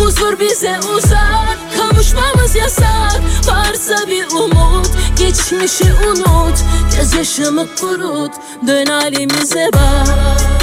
Huzur bize uzak Kavuşmamız yasak. Varsa bir umut Geçmişi unut. Gözyaşımı kurut Dön halimize bak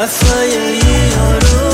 Kafayı yiyorum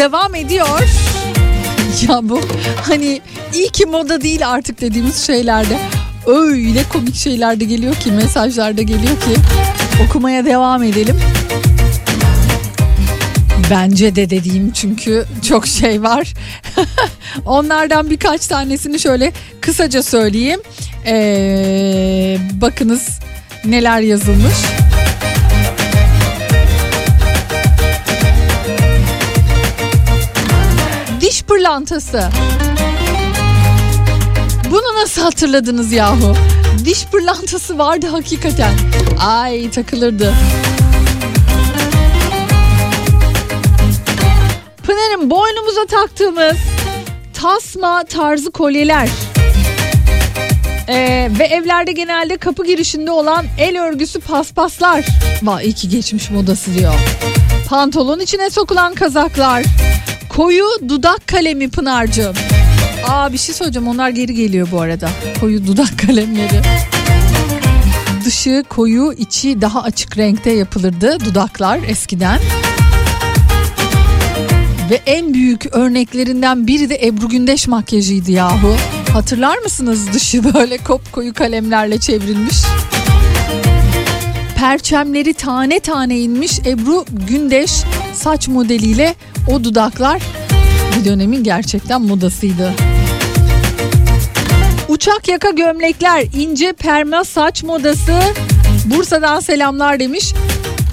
devam ediyor. Ya bu hani iyi ki moda değil artık dediğimiz şeylerde öyle komik şeyler de geliyor ki mesajlar da geliyor ki okumaya devam edelim. Bence de dediğim çünkü çok şey var. Onlardan birkaç tanesini şöyle kısaca söyleyeyim. Ee, bakınız neler yazılmış. Pırlantası. Bunu nasıl hatırladınız yahu? Diş pırlantası vardı hakikaten. Ay takılırdı. Pınar'ın boynumuza taktığımız tasma tarzı kolyeler. Ee, ve evlerde genelde kapı girişinde olan el örgüsü paspaslar. Vay iyi ki geçmiş modası diyor. Pantolon içine sokulan kazaklar. Koyu dudak kalemi Pınar'cığım. Aa bir şey söyleyeceğim onlar geri geliyor bu arada. Koyu dudak kalemleri. Dışı koyu içi daha açık renkte yapılırdı dudaklar eskiden. Ve en büyük örneklerinden biri de Ebru Gündeş makyajıydı yahu. Hatırlar mısınız dışı böyle kopkoyu kalemlerle çevrilmiş. Perçemleri tane tane inmiş Ebru Gündeş saç modeliyle o dudaklar bir dönemin gerçekten modasıydı. Uçak yaka gömlekler, ince perma saç modası. Bursa'dan selamlar demiş.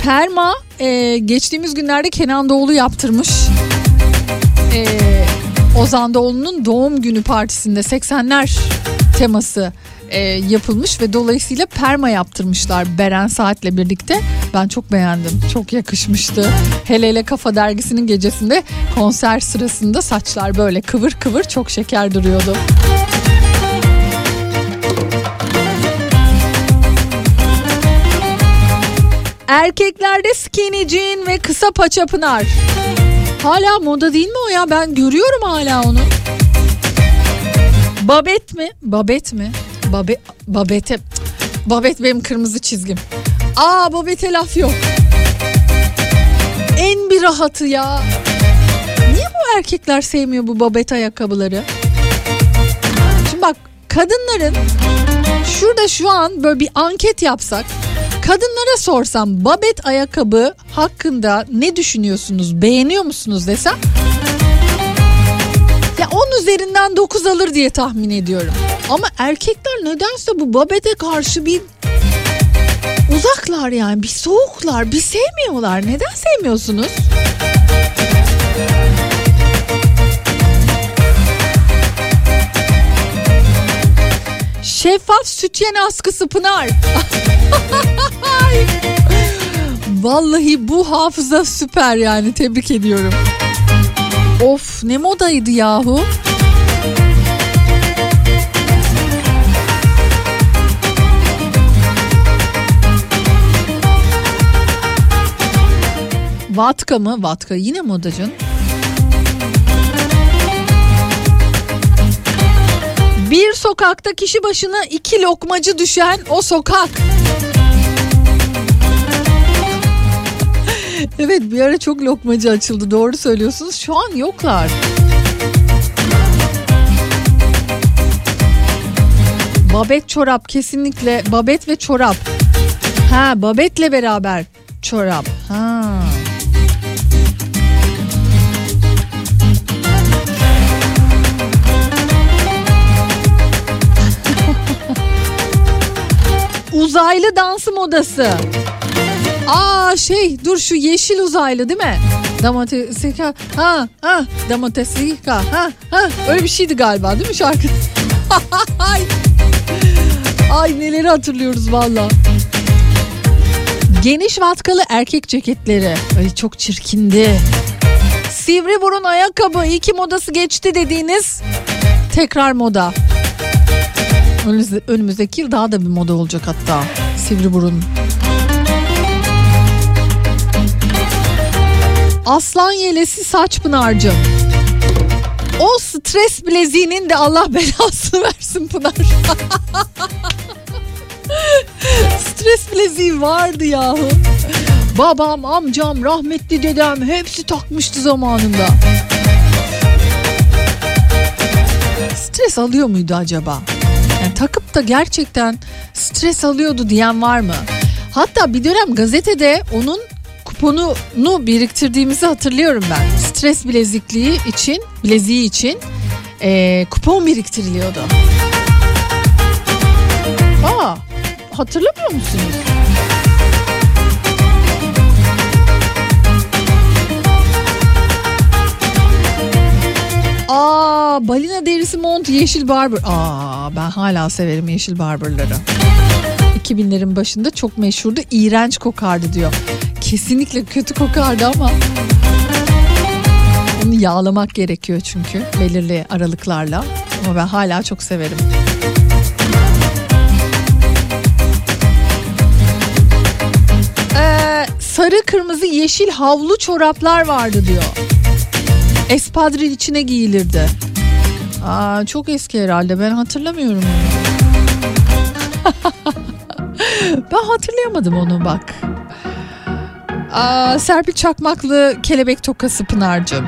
Perma e, geçtiğimiz günlerde Kenan Doğulu yaptırmış. E, Ozan Doğulu'nun doğum günü partisinde 80'ler teması e, yapılmış ve dolayısıyla perma yaptırmışlar Beren Saat'le birlikte. Ben çok beğendim. Çok yakışmıştı. Hele hele Kafa Dergisi'nin gecesinde konser sırasında saçlar böyle kıvır kıvır çok şeker duruyordu. Erkeklerde skinny jean ve kısa paça pınar. Hala moda değil mi o ya? Ben görüyorum hala onu. Babet mi? Babet mi? Babe, babete. Babet benim kırmızı çizgim. Aa babete laf yok. En bir rahatı ya. Niye bu erkekler sevmiyor bu babet ayakkabıları? Şimdi bak kadınların şurada şu an böyle bir anket yapsak kadınlara sorsam babet ayakkabı hakkında ne düşünüyorsunuz beğeniyor musunuz desem ya 10 üzerinden 9 alır diye tahmin ediyorum. Ama erkekler nedense bu babete karşı bir uzaklar yani bir soğuklar bir sevmiyorlar. Neden sevmiyorsunuz? Şeffaf sütyen askısı Pınar. Vallahi bu hafıza süper yani tebrik ediyorum. Of ne modaydı yahu. Vatka mı? Vatka yine modacın. Bir sokakta kişi başına iki lokmacı düşen o sokak. evet bir ara çok lokmacı açıldı doğru söylüyorsunuz. Şu an yoklar. Babet çorap kesinlikle. Babet ve çorap. Ha babetle beraber çorap. Ha. Uzaylı dansı modası. Aa şey dur şu yeşil uzaylı değil mi? Damatesika ha ha Damatesika ha ha öyle bir şeydi galiba değil mi şarkı? Ay. Neleri hatırlıyoruz valla. Geniş vatkalı erkek ceketleri. Ay çok çirkindi. Sivri burun ayakkabı iki modası geçti dediğiniz tekrar moda. Önümüzde- Önümüzdeki yıl daha da bir moda olacak hatta. Sivri burun. Aslan yelesi saç pınarcığım. O stres bileziğinin de Allah belasını versin Pınar. stres bileziği vardı yahu. Babam, amcam, rahmetli dedem hepsi takmıştı zamanında. Stres alıyor muydu acaba? Takıp da gerçekten stres alıyordu diyen var mı? Hatta bir dönem gazetede onun kuponunu biriktirdiğimizi hatırlıyorum ben. Stres bilezikliği için, bileziği için eee, kupon biriktiriliyordu. Aa, hatırlamıyor musunuz? Aa, balina derisi mont yeşil barber. Aa, ben hala severim yeşil barberları. 2000'lerin başında çok meşhurdu. iğrenç kokardı diyor. Kesinlikle kötü kokardı ama onu yağlamak gerekiyor çünkü belirli aralıklarla. Ama ben hala çok severim. Ee, sarı, kırmızı, yeşil havlu çoraplar vardı diyor. Espadril içine giyilirdi. Aa, çok eski herhalde ben hatırlamıyorum ben hatırlayamadım onu bak. Aa, Serpil Çakmaklı kelebek tokası Pınar'cığım.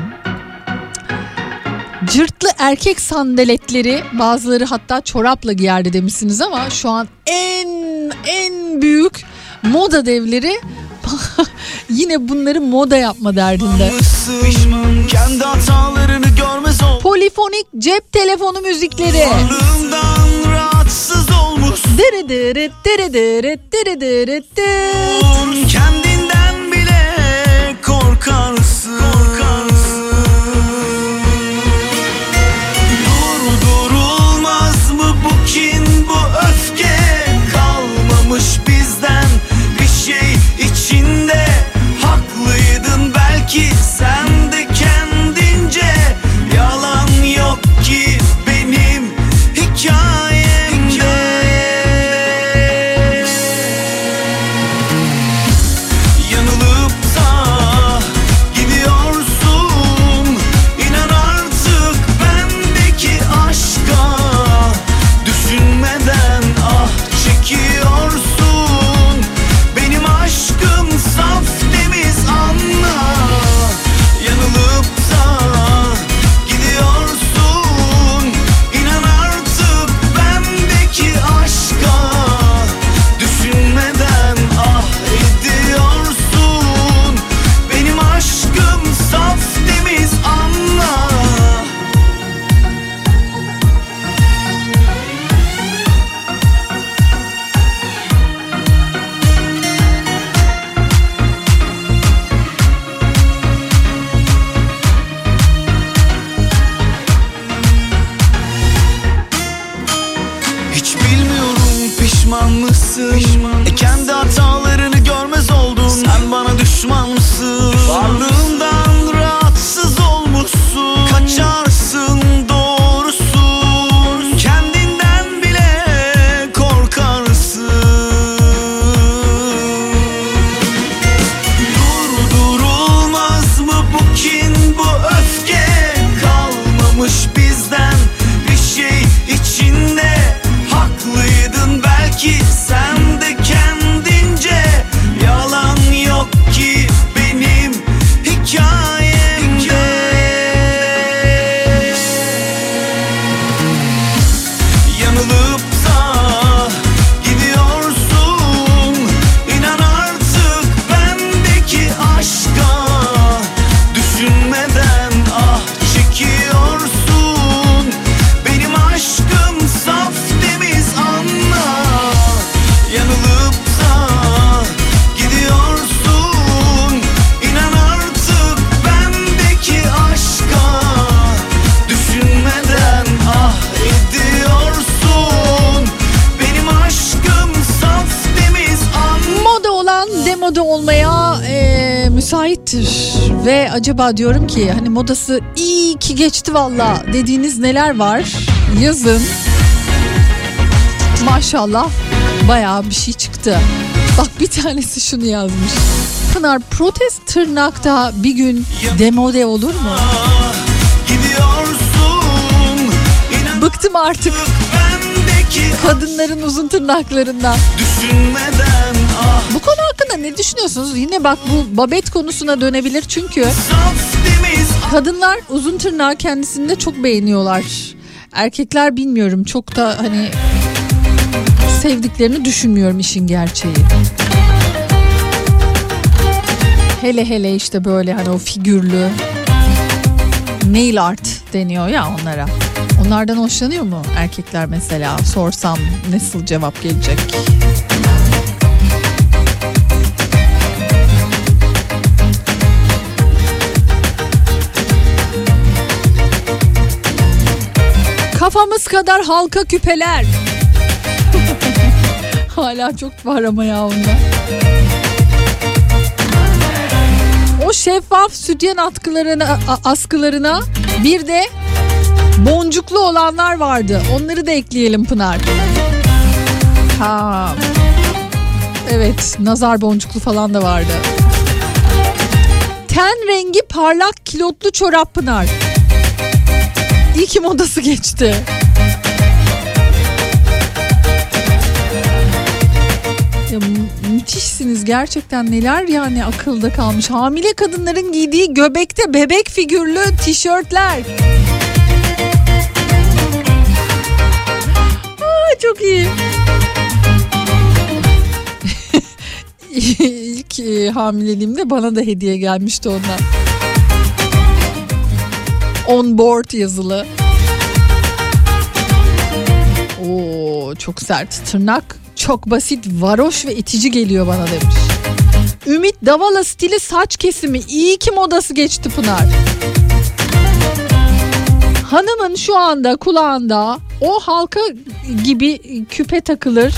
Cırtlı erkek sandaletleri bazıları hatta çorapla giyerdi demişsiniz ama şu an en en büyük moda devleri yine bunları moda yapma derdinde. Polifonik cep telefonu müzikleri. Varlığımdan rahatsız olmuş. Kendinden bile korkarsın kendi hatalarını görmez oldun. Sen bana düşman acaba diyorum ki hani modası iyi ki geçti valla dediğiniz neler var? Yazın. Maşallah bayağı bir şey çıktı. Bak bir tanesi şunu yazmış. Pınar protest tırnakta bir gün demode olur mu? Bıktım artık kadınların uzun tırnaklarından. düşünmeden düşünüyorsunuz? Yine bak bu babet konusuna dönebilir çünkü kadınlar uzun tırnağı kendisinde çok beğeniyorlar. Erkekler bilmiyorum çok da hani sevdiklerini düşünmüyorum işin gerçeği. Hele hele işte böyle hani o figürlü nail art deniyor ya onlara. Onlardan hoşlanıyor mu erkekler mesela? Sorsam nasıl cevap gelecek? Kadar halka küpeler. Hala çok var ama ya onda. O şeffaf sütyen atkılarına, askılarına bir de boncuklu olanlar vardı. Onları da ekleyelim Pınar. Ha. Evet, nazar boncuklu falan da vardı. Ten rengi parlak kilotlu çorap Pınar. İyi ki modası geçti. Gerçekten neler yani akılda kalmış. Hamile kadınların giydiği göbekte bebek figürlü tişörtler. Aa, çok iyi. İlk e, hamileliğimde bana da hediye gelmişti ondan. On board yazılı. Oo çok sert. Tırnak çok basit, varoş ve itici geliyor bana demiş. Ümit Davala stili saç kesimi. İyi ki modası geçti Pınar. Hanımın şu anda kulağında o halka gibi küpe takılır.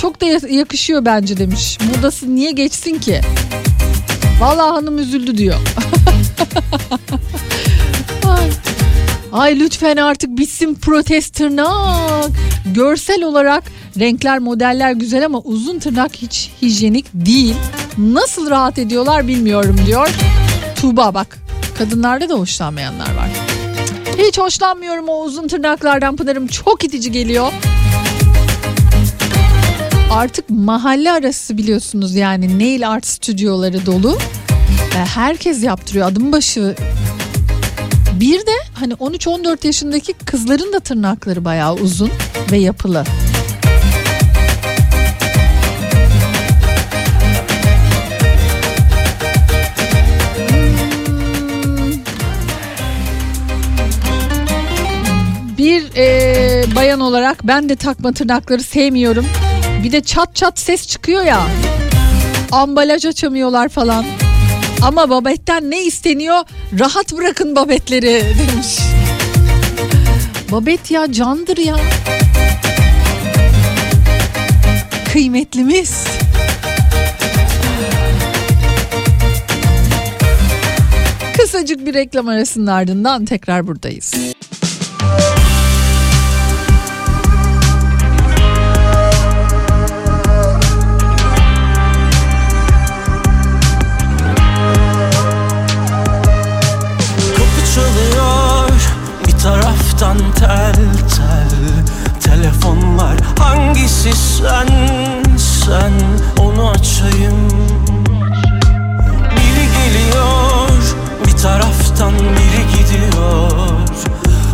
Çok da ya- yakışıyor bence demiş. Modası niye geçsin ki? Vallahi hanım üzüldü diyor. Ay. Ay lütfen artık bitsin protest tırnak. Görsel olarak renkler modeller güzel ama uzun tırnak hiç hijyenik değil. Nasıl rahat ediyorlar bilmiyorum diyor. Tuğba bak kadınlarda da hoşlanmayanlar var. Hiç hoşlanmıyorum o uzun tırnaklardan Pınar'ım çok itici geliyor. Artık mahalle arası biliyorsunuz yani nail art stüdyoları dolu. E, Herkes yaptırıyor adım başı bir de hani 13-14 yaşındaki kızların da tırnakları bayağı uzun ve yapılı. Bir e, bayan olarak ben de takma tırnakları sevmiyorum. Bir de çat çat ses çıkıyor ya. Ambalaj açamıyorlar falan. Ama babetten ne isteniyor? Rahat bırakın babetleri demiş. Babet ya candır ya. Kıymetlimiz. Kısacık bir reklam arasının ardından tekrar buradayız. taraftan tel tel. Telefonlar hangisi sen sen? Onu açayım. Biri geliyor bir taraftan biri gidiyor.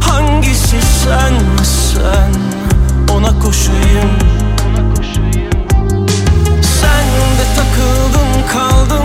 Hangisi sen sen? Ona koşayım. Sen de takıldın kaldın.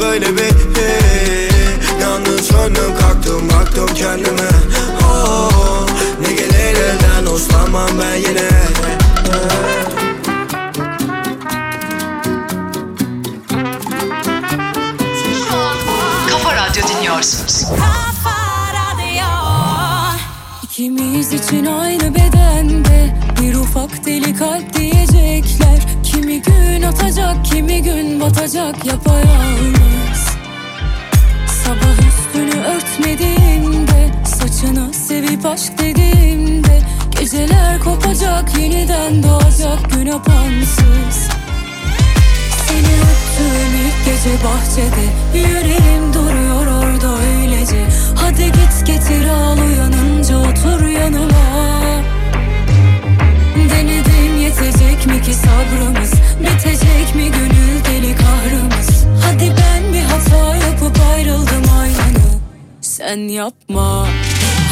Böyle bitti Yalnız söndüm kalktım baktım kendime. Oh, Ne gelir elden uslanmam ben yine. Kafa Radyo dinliyorsunuz. İkimiz için aynı bedende Bir ufak deli kalp diyecekler. Kimi gün atacak kimi gün batacak yapayalnız kopacak yeniden doğacak gün apansız. Seni öptüğüm ilk gece bahçede Yüreğim duruyor orada öylece. Hadi git getir al uyanınca otur yanıma. Denedim yetecek mi ki sabrımız Bitecek mi gönül deli kahrımız? Hadi ben bir hata yapıp ayrıldım aynanı. Sen yapma.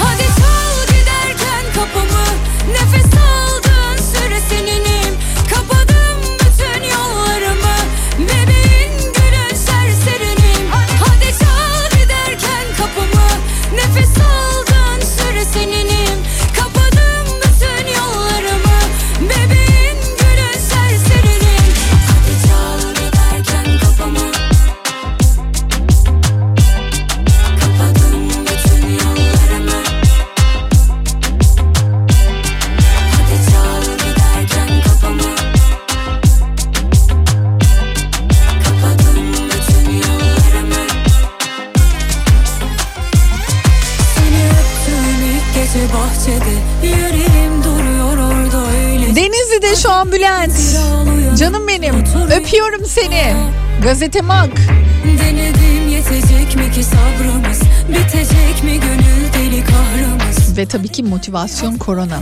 Hadi çal giderken kapımı Nefes aldığın Gazete Mag. Denedim yetecek mi ki sabrımız Bitecek mi gönül deli kahrımız Ve tabii ki motivasyon korona.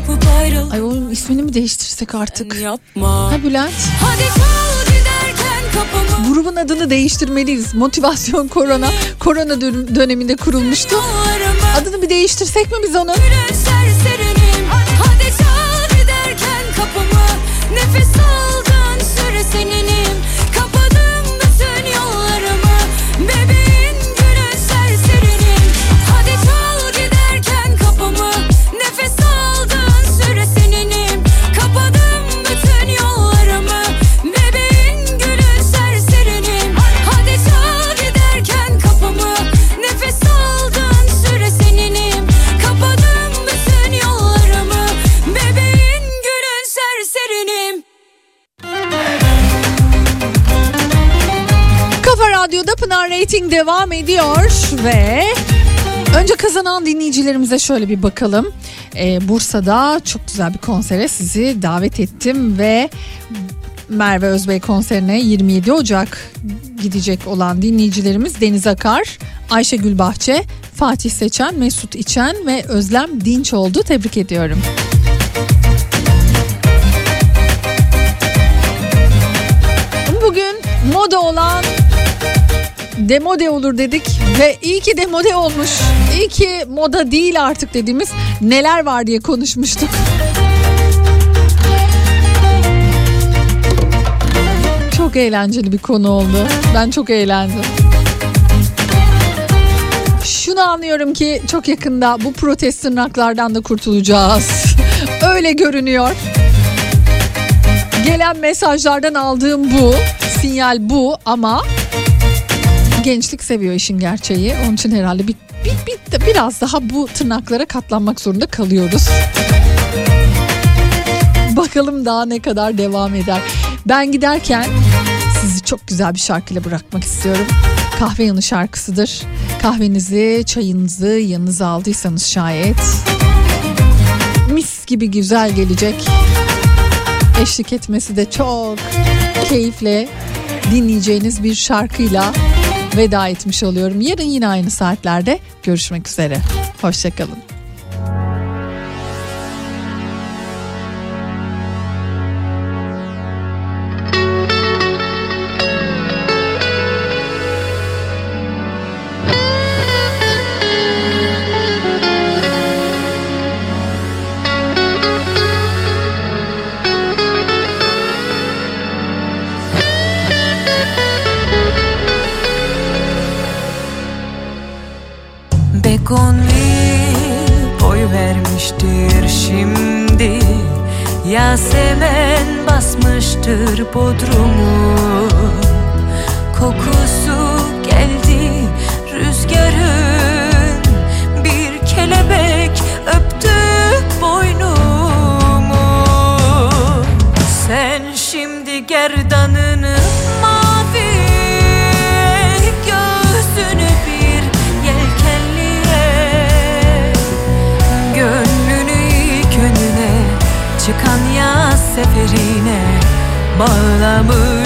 Ay onun ismini mi değiştirsek artık? Yapma. Ha Bülent. Hadi çal giderken kapımı Grubun adını değiştirmeliyiz. Motivasyon korona. Korona dön- döneminde kurulmuştu. Adını bir değiştirsek mi biz onu? Pınar Rating devam ediyor ve önce kazanan dinleyicilerimize şöyle bir bakalım. Ee, Bursa'da çok güzel bir konsere sizi davet ettim ve Merve Özbey konserine 27 Ocak gidecek olan dinleyicilerimiz Deniz Akar, Ayşegül Bahçe, Fatih Seçen, Mesut İçen ve Özlem Dinç oldu. Tebrik ediyorum. Bugün moda olan demode olur dedik ve iyi ki demode olmuş. İyi ki moda değil artık dediğimiz neler var diye konuşmuştuk. Çok eğlenceli bir konu oldu. Ben çok eğlendim. Şunu anlıyorum ki çok yakında bu protest tırnaklardan da kurtulacağız. Öyle görünüyor. Gelen mesajlardan aldığım bu. Sinyal bu ama gençlik seviyor işin gerçeği. Onun için herhalde bir, bir, bir biraz daha bu tırnaklara katlanmak zorunda kalıyoruz. Bakalım daha ne kadar devam eder. Ben giderken sizi çok güzel bir şarkıyla bırakmak istiyorum. Kahve yanı şarkısıdır. Kahvenizi, çayınızı yanınıza aldıysanız şayet mis gibi güzel gelecek. Eşlik etmesi de çok keyifle dinleyeceğiniz bir şarkıyla veda etmiş oluyorum. Yarın yine aynı saatlerde görüşmek üzere. Hoşçakalın. Basmıştır bodrumu. Kokusu geldi rüzgarın Bağlamışsındır